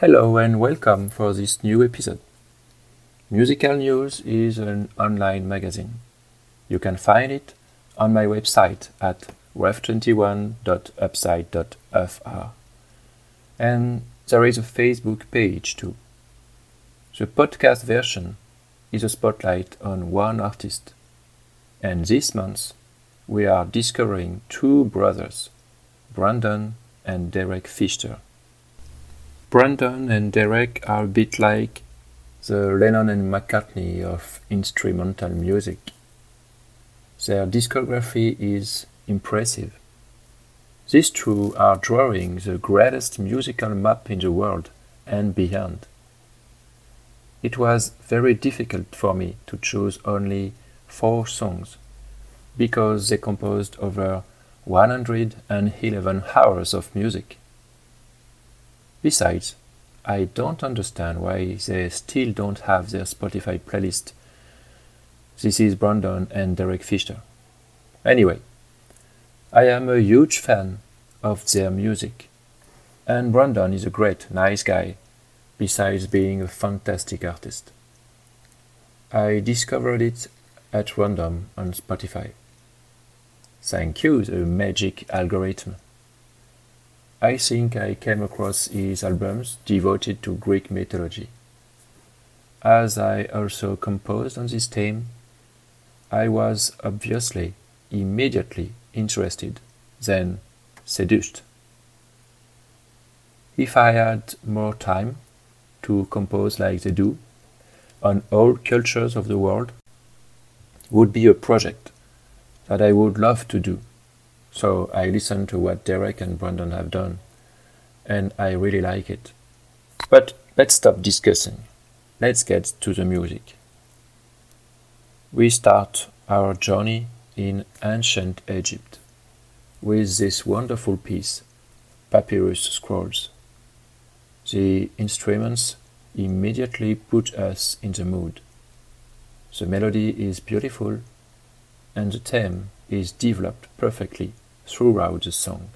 Hello and welcome for this new episode. Musical News is an online magazine. You can find it on my website at ref21.upside.fr. And there is a Facebook page too. The podcast version is a spotlight on one artist. And this month we are discovering two brothers, Brandon and Derek Fisher. Brandon and Derek are a bit like the Lennon and McCartney of instrumental music. Their discography is impressive. These two are drawing the greatest musical map in the world and beyond. It was very difficult for me to choose only four songs because they composed over 111 hours of music. Besides, I don't understand why they still don't have their Spotify playlist. This is Brandon and Derek Fisher. Anyway, I am a huge fan of their music, and Brandon is a great, nice guy, besides being a fantastic artist. I discovered it at random on Spotify. Thank you, the magic algorithm. I think I came across his albums devoted to Greek mythology. As I also composed on this theme, I was obviously immediately interested, then seduced. If I had more time to compose like they do, on all cultures of the world, would be a project that I would love to do. So I listened to what Derek and Brandon have done, and I really like it. But let's stop discussing. Let's get to the music. We start our journey in ancient Egypt with this wonderful piece, Papyrus Scrolls. The instruments immediately put us in the mood. The melody is beautiful and the theme is developed perfectly throughout the song.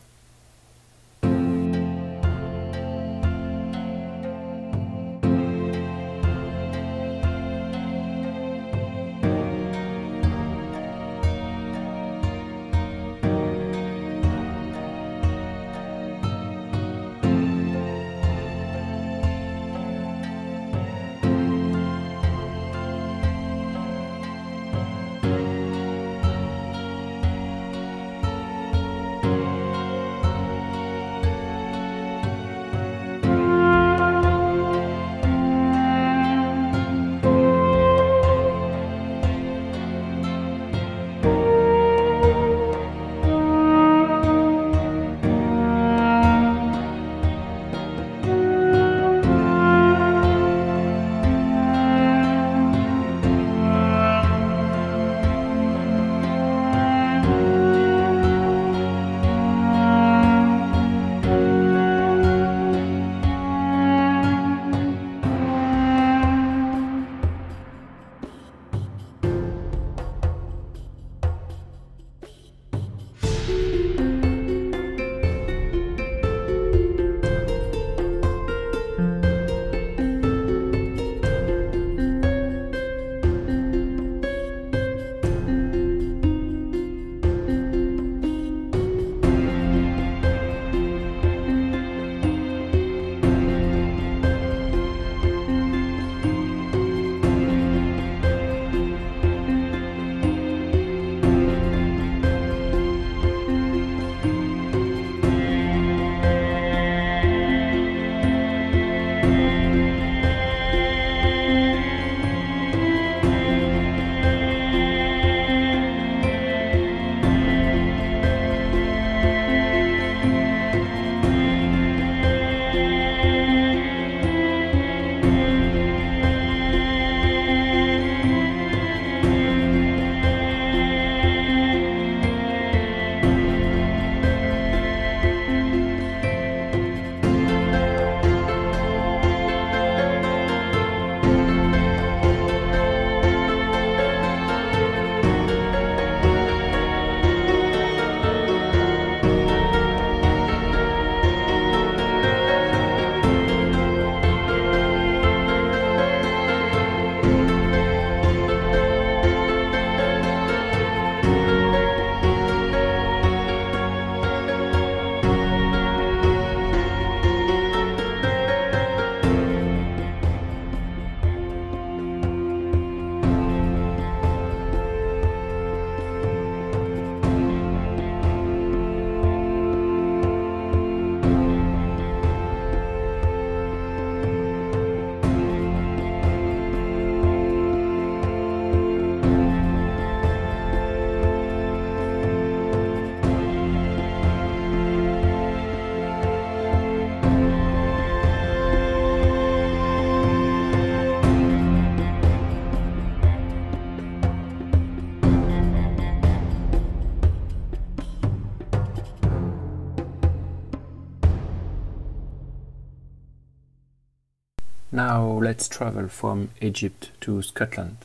Now let's travel from Egypt to Scotland.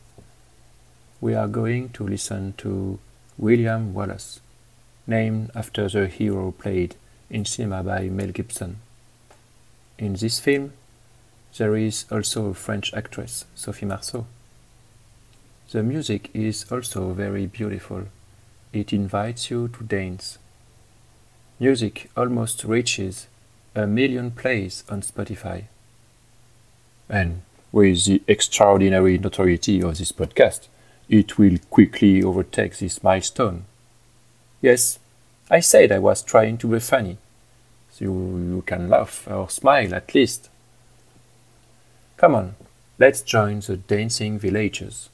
We are going to listen to William Wallace, named after the hero played in cinema by Mel Gibson. In this film, there is also a French actress, Sophie Marceau. The music is also very beautiful. It invites you to dance. Music almost reaches a million plays on Spotify. And with the extraordinary notoriety of this podcast, it will quickly overtake this milestone. Yes, I said I was trying to be funny, so you can laugh or smile at least. Come on, let's join the dancing villagers.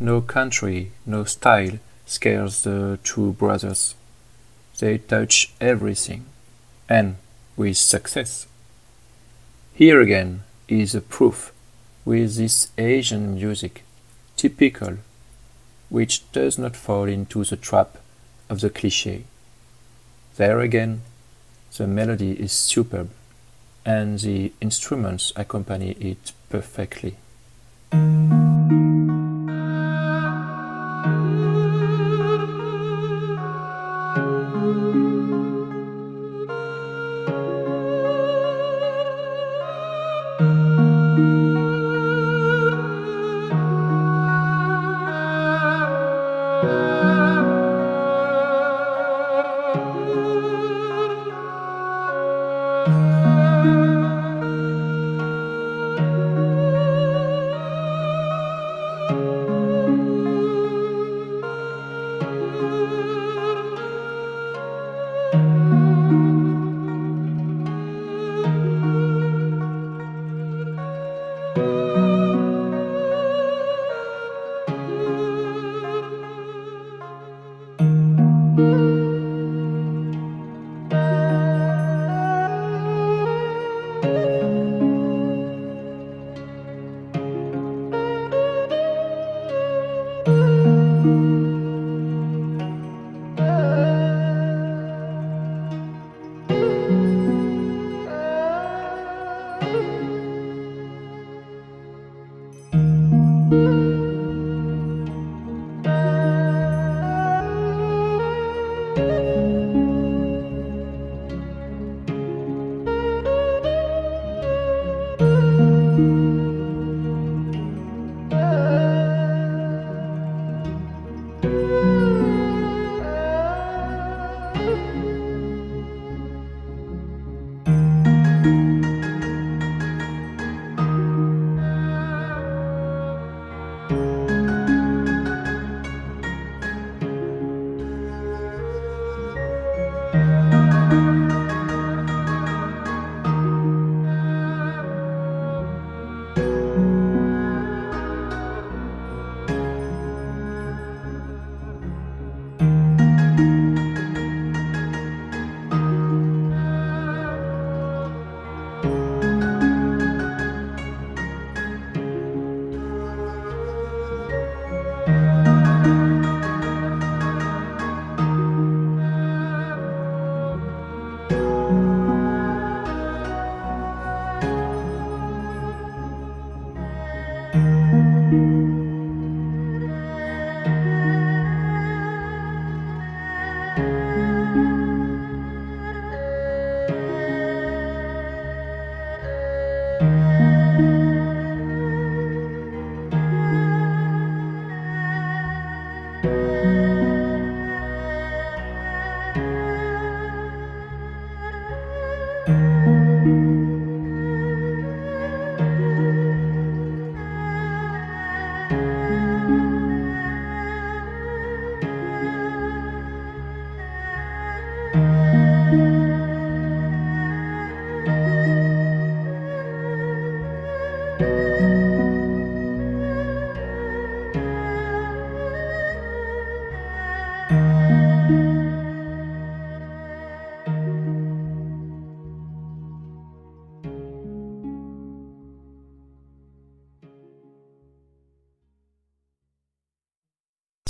No country, no style scares the two brothers. They touch everything, and with success. Here again is a proof with this Asian music, typical, which does not fall into the trap of the cliché. There again, the melody is superb, and the instruments accompany it perfectly.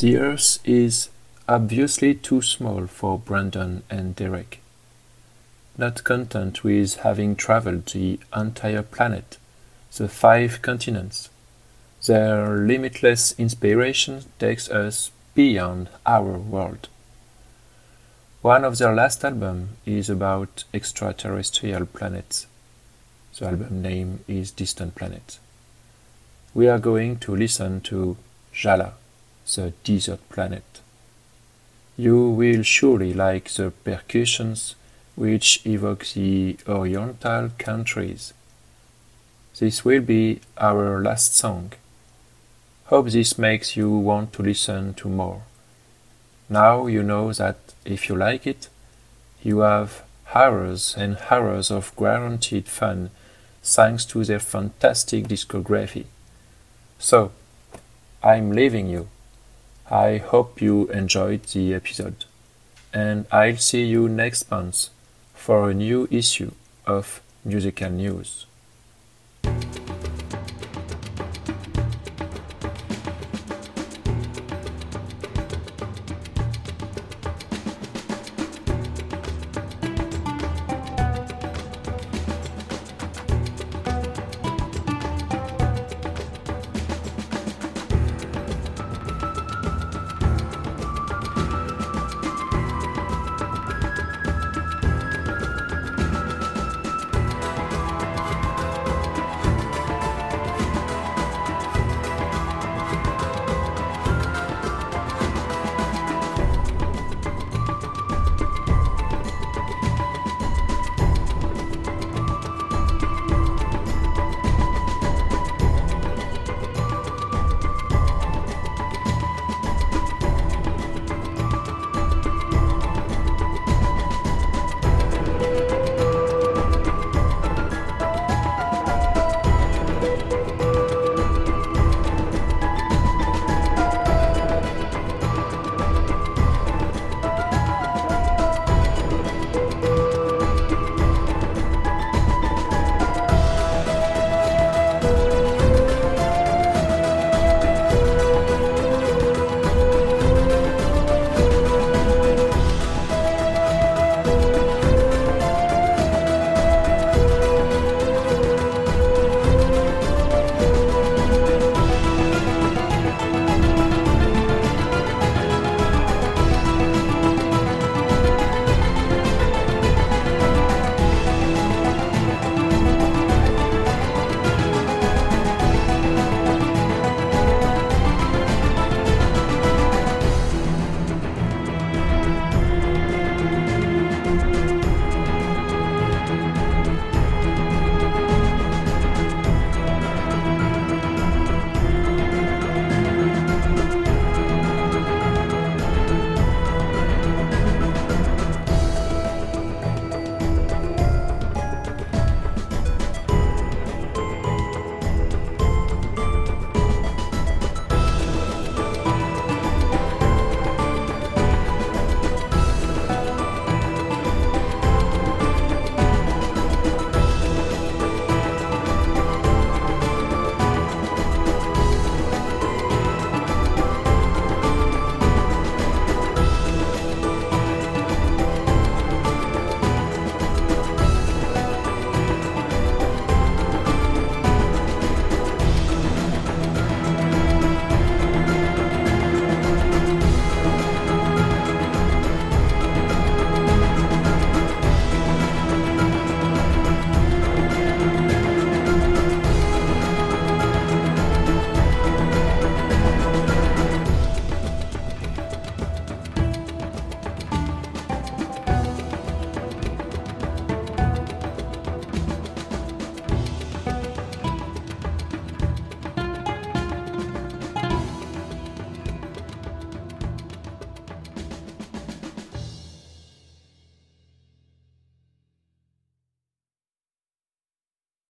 The Earth is obviously too small for Brandon and Derek. Not content with having traveled the entire planet, the five continents, their limitless inspiration takes us beyond our world. One of their last albums is about extraterrestrial planets. The album name is Distant Planet. We are going to listen to Jala the desert planet. You will surely like the percussions which evoke the oriental countries. This will be our last song. Hope this makes you want to listen to more. Now you know that if you like it, you have hours and hours of guaranteed fun thanks to their fantastic discography. So, I'm leaving you. I hope you enjoyed the episode, and I'll see you next month for a new issue of Musical News.